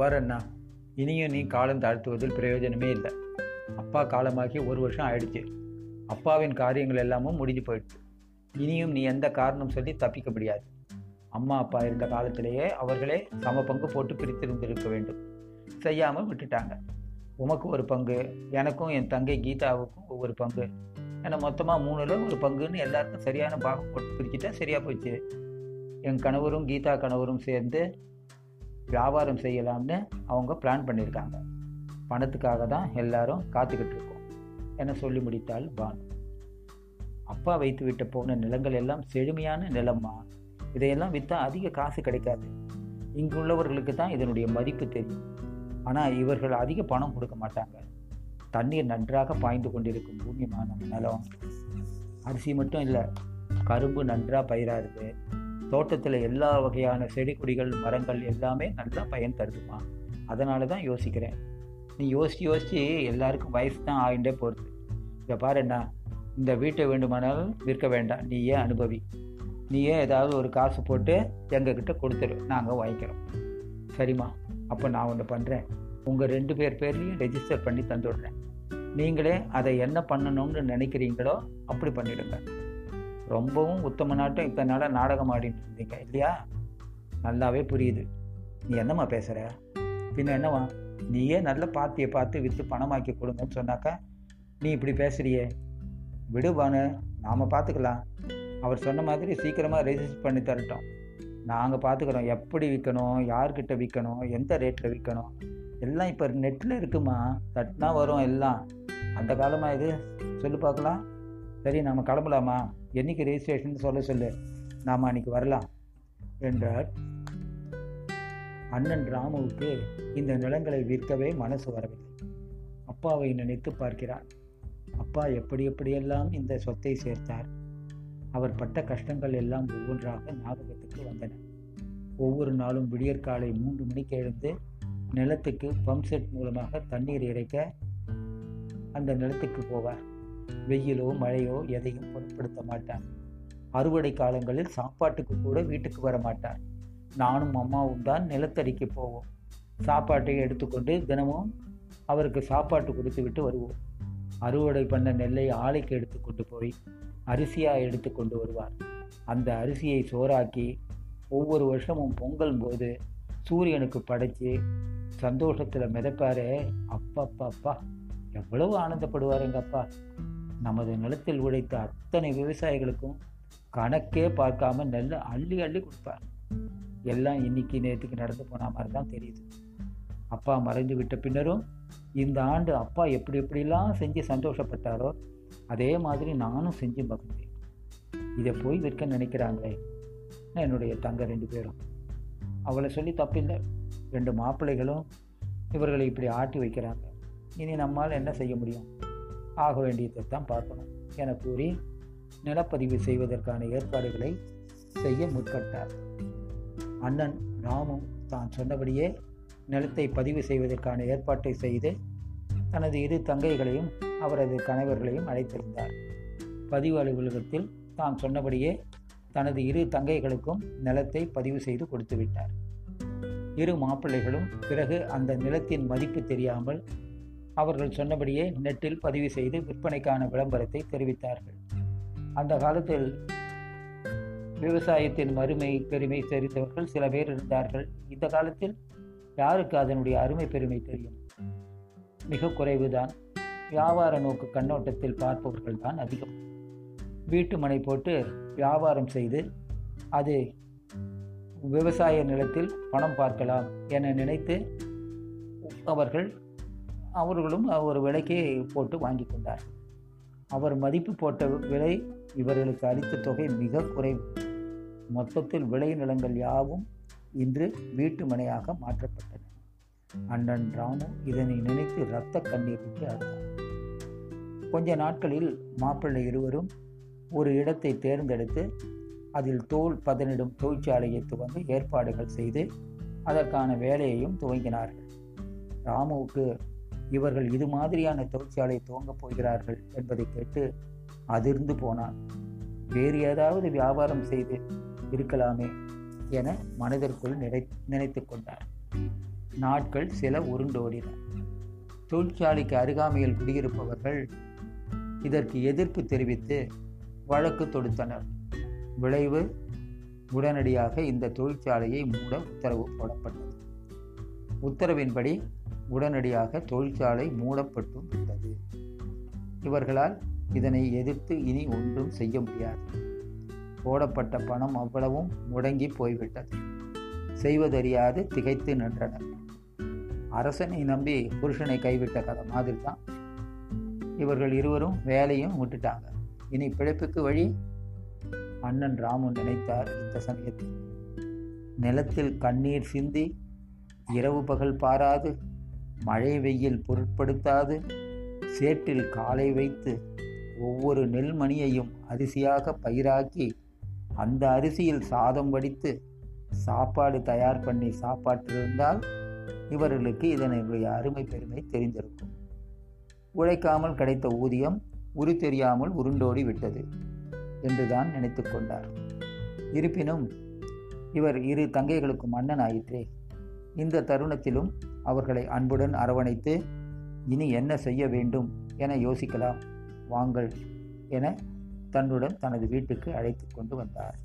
பாரு அண்ணா இனியும் நீ காலம் தாழ்த்துவதில் பிரயோஜனமே இல்லை. அப்பா காலமாகி ஒரு வருஷம் ஆயிடுச்சு. அப்பாவின் காரியங்கள் எல்லாமும் முடிஞ்சு போயிடுச்சு. இனியும் நீ எந்த காரணம் சொல்லி தப்பிக்க முடியாது. அம்மா அப்பா இருந்த காலத்திலேயே அவர்களே சம பங்கு போட்டு பிரித்திருந்திருக்க வேண்டும். செய்யாமல் விட்டுட்டாங்க. உமக்கு ஒரு பங்கு எனக்கும் என் தங்கை கீதாவுக்கும் ஒவ்வொரு பங்கு. ஏன்னா மொத்தமாக மூணுல ஒரு பங்குன்னு எல்லாருக்கும் சரியான பாகம் போட்டு பிரிச்சுட்டா சரியாக போச்சு. என் கணவரும் கீதா கணவரும் சேர்ந்து வியாபாரம் செய்யலாம்னு அவங்க பிளான் பண்ணியிருக்காங்க. பணத்துக்காக தான் எல்லாரும் காத்துக்கிட்டு இருக்கோம். என சொல்லி முடித்தாள் பானு. அப்பா வைத்து விட்டு போன நிலங்கள் எல்லாம் செழுமையான நிலம்மா. இதையெல்லாம் விற்றா அதிக காசு கிடைக்காது. இங்கு உள்ளவர்களுக்கு தான் இதனுடைய மதிப்பு தெரியும். ஆனால் இவர்கள் அதிக பணம் கொடுக்க மாட்டாங்க. தண்ணீர் நன்றாக பாய்ந்து கொண்டிருக்கும் பூமிமா நிலம். அரிசி மட்டும் இல்லை கரும்பு நன்றாக பயிராகுது. தோட்டத்தில் எல்லா வகையான செடி கொடிகள் மரங்கள் எல்லாமே நல்லா பயன் தருதுமா? அதனால தான் யோசிக்கிறேன். நீ யோசித்து யோசித்து எல்லாருக்கும் வயசு தான் ஆகிண்டே போகிறது இதை பாருண்ணா இந்த வீட்டை வேண்டுமானாலும் விற்க வேண்டாம். நீயே அனுபவி? நீயே ஏதாவது ஒரு காசு போட்டு எங்ககிட்ட கொடுத்துரு. நாங்கள் வாங்கிக்கிறோம். சரிம்மா அப்போ நான் ஒன்று பண்ணுறேன் உங்கள் ரெண்டு பேர் பேர்லேயும் ரெஜிஸ்டர் பண்ணி தந்துவிடுறேன் நீங்களே அதை என்ன பண்ணணும்னு நினைக்கிறீங்களோ அப்படி பண்ணிடுங்க. ரொம்பவும் உத்தம நாட்டம். இப்போ நாளாக நாடகம் ஆடிட்டு இருந்தீங்க இல்லையா? நல்லாவே புரியுது. நீ என்னம்மா பேசுகிற பின்ன என்னவா நீயே நல்ல பாத்தியை பார்த்து விற்று பணமாக்கி கொடுங்கன்னு சொன்னாக்கா நீ இப்படி பேசுறியே? விடுவானு நாம் பார்த்துக்கலாம் அவர் சொன்ன மாதிரி சீக்கிரமாக ரெஜிஸ்டர் பண்ணி தரட்டும். நாங்கள் பார்த்துக்குறோம் எப்படி விற்கணும் யார்கிட்ட விற்கணும் எந்த ரேட்டில் விற்கணும் எல்லாம் இப்போ நெட்டில் இருக்குமா? தட்டினா வரும் எல்லாம். அந்த காலமாக இது? சொல்லி பார்க்கலாம் சரி நம்ம கிளம்பலாமா? என்னைக்கு ரெஜிஸ்ட்ரேஷன் சொல்ல சொல்லு. நாம் அன்னைக்கு வரலாம். என்றார். அண்ணன் ராமுவுக்கு இந்த நிலங்களை விற்கவே மனசு வரவில்லை. அப்பாவை நினைத்து பார்க்கிறார் அப்பா எப்படி எப்படியெல்லாம் இந்த சொத்தை சேர்த்தார். அவர் பட்ட கஷ்டங்கள் எல்லாம் ஒவ்வொன்றாக ஞாபகத்துக்கு வந்தன. ஒவ்வொரு நாளும் விடியற்காலை மூன்று மணிக்கு எழுந்து நிலத்துக்கு பம்ப் செட் மூலமாக தண்ணீர் இறைக்க அந்த நிலத்துக்கு போவார். வெயிலோ மழையோ எதையும் பொருட்படுத்த மாட்டார். அறுவடை காலங்களில் சாப்பாட்டுக்கு கூட வீட்டுக்கு வர மாட்டார். நானும் அம்மாவும் தான் நிலத்தடிக்கு போவோம். சாப்பாட்டை எடுத்துக்கொண்டு தினமும் அவருக்கு சாப்பாட்டு கொடுத்து விட்டு வருவோம். அறுவடை பண்ண நெல்லை ஆலைக்கு எடுத்துக்கொண்டு போய் அரிசியாக எடுத்து கொண்டு வருவார். அந்த அரிசியை சோறாக்கி ஒவ்வொரு வருஷமும் பொங்கல் போது சூரியனுக்கு படைச்சி சந்தோஷத்தில் மிதப்பாரு. அப்பா அப்பா எவ்வளவு ஆனந்தப்படுவார் எங்கள் அப்பா நமது நிலத்தில் உழைத்த அத்தனை விவசாயிகளுக்கும் கணக்கே பார்க்காம நெல்லை அள்ளி அள்ளி கொடுப்பார் எல்லாம் இன்னைக்கு நேற்றுக்கு நடந்து போன மாதிரி தான் தெரியுது. அப்பா மறைந்து விட்ட பின்னரும் இந்த ஆண்டு அப்பா எப்படி எப்படிலாம் செஞ்சு சந்தோஷப்பட்டாரோ அதே மாதிரி நானும் செஞ்சு மகிழ்ந்தேன். இதை போய் விற்க நினைக்கிறாங்களே. என்னுடைய தங்க ரெண்டு பேரும். அவளை சொல்லி தப்பில்லை. ரெண்டு மாப்பிள்ளைகளும் இவர்களை இப்படி ஆட்டி வைக்கிறாங்க. இனி நம்மால் என்ன செய்ய முடியும்? ஆக வேண்டியதை தான் பார்க்கணும். என கூறி நிலப்பதிவு செய்வதற்கான ஏற்பாடுகளை செய்ய முற்பட்டார். அண்ணன் ராமு தான் சொன்னபடியே நிலத்தை பதிவு செய்வதற்கான ஏற்பாட்டை செய்து தனது இரு தங்கைகளையும் அவரது கணவர்களையும் அழைத்திருந்தார். பதிவு அலுவலகத்தில் தான் சொன்னபடியே தனது இரு தங்கைகளுக்கும் நிலத்தை பதிவு செய்து கொடுத்துவிட்டார். இரு மாப்பிள்ளைகளும் பிறகு அந்த நிலத்தின் மதிப்பு தெரியாமல் அவர்கள் சொன்னபடியே நெட்டில் பதிவு செய்து விற்பனைக்கான விளம்பரத்தை தெரிவித்தார்கள். அந்த காலத்தில் விவசாயத்தின் மறுமை பெருமை தெரிந்தவர்கள் சில பேர் இருந்தார்கள். இந்த காலத்தில் யாருக்கு அதனுடைய அருமை பெருமை தெரியும்? மிக குறைவுதான். வியாபார நோக்கு கண்ணோட்டத்தில் பார்ப்பவர்கள் தான் அதிகம். வீட்டு மனை போட்டு வியாபாரம் செய்து அது விவசாய நிலத்தில் பணம் பார்க்கலாம் என நினைத்து அவர்கள் அவர்களும் ஒரு விலைக்கு போட்டு வாங்கி கொண்டார். அவர் மதிப்பு போட்ட விலை இவர்களுக்கு அளித்த தொகை மிக குறைவு. மொத்தத்தில் விளை நிலங்கள் யாவும் இன்று வீட்டு மனையாக மாற்றப்பட்டன. அண்ணன் ராமு இதனை நினைத்து இரத்த கண்ணீர் விட்டு அழுதார். கொஞ்ச நாட்களில் மாப்பிள்ளை இருவரும் ஒரு இடத்தை தேர்ந்தெடுத்து அதில் தோல் பதனிடும் தொழிற்சாலையை துவங்க ஏற்பாடுகள் செய்து அதற்கான வேலையையும் துவங்கினார்கள். ராமுவுக்கு இவர்கள் இது மாதிரியான தொழிற்சாலை துவங்கப் போகிறார்கள் என்பதை கேட்டு அதிர்ந்து போனான். வேறு ஏதாவது வியாபாரம் செய்து இருக்கலாமே என மனதிற்குள் நினை நினைத்து கொண்டார் நாட்கள் சில உருண்டோடின. தொழிற்சாலைக்கு அருகாமையில் குடியிருப்பவர்கள் இதற்கு எதிர்ப்பு தெரிவித்து வழக்கு தொடுத்தனர். விளைவு உடனடியாக இந்த தொழிற்சாலையை மூட உத்தரவு போடப்பட்டது. உத்தரவின்படி உடனடியாக தொழிற்சாலை மூடப்பட்டும் விட்டது இவர்களால் இதனை எதிர்த்து இனி ஒன்றும் செய்ய முடியாது. போடப்பட்ட பணம் அவ்வளவும் முடங்கி போய்விட்டது. செய்வதறியாது திகைத்து நின்றனர். அரசனை நம்பி புருஷனை கைவிட்ட கதை மாதிரி தான் இவர்கள் இருவரும் வேலையும் விட்டுட்டாங்க. இனி பிழைப்புக்கு வழி? அண்ணன் ராமு நினைத்தார் இந்த சமயத்தில். நிலத்தில் கண்ணீர் சிந்தி இரவு பகல் பாராது. மழை வெயில் பொருட்படுத்தாது. சேற்றில் காலை வைத்து ஒவ்வொரு நெல்மணியையும் அரிசியாக பயிராக்கி அந்த அரிசியில் சாதம் வடித்து சாப்பாடு தயார் பண்ணி சாப்பாட்டிருந்தால் இவர்களுக்கு இதனுடைய அருமை பெருமை தெரிந்திருக்கும். உழைக்காமல் கிடைத்த ஊதியம் உரு தெரியாமல் உருண்டோடி விட்டது என்றுதான் நினைத்து கொண்டார். இருப்பினும் இவர் இரு தங்கைகளுக்கும் மன்னன் ஆயிற்றே இந்த தருணத்திலும் அவர்களை அன்புடன் அரவணைத்து இனி என்ன செய்ய வேண்டும் என யோசிக்கலாம். வாங்கள் என தன்னுடன் தனது வீட்டுக்கு அழைத்து கொண்டு வந்தார்.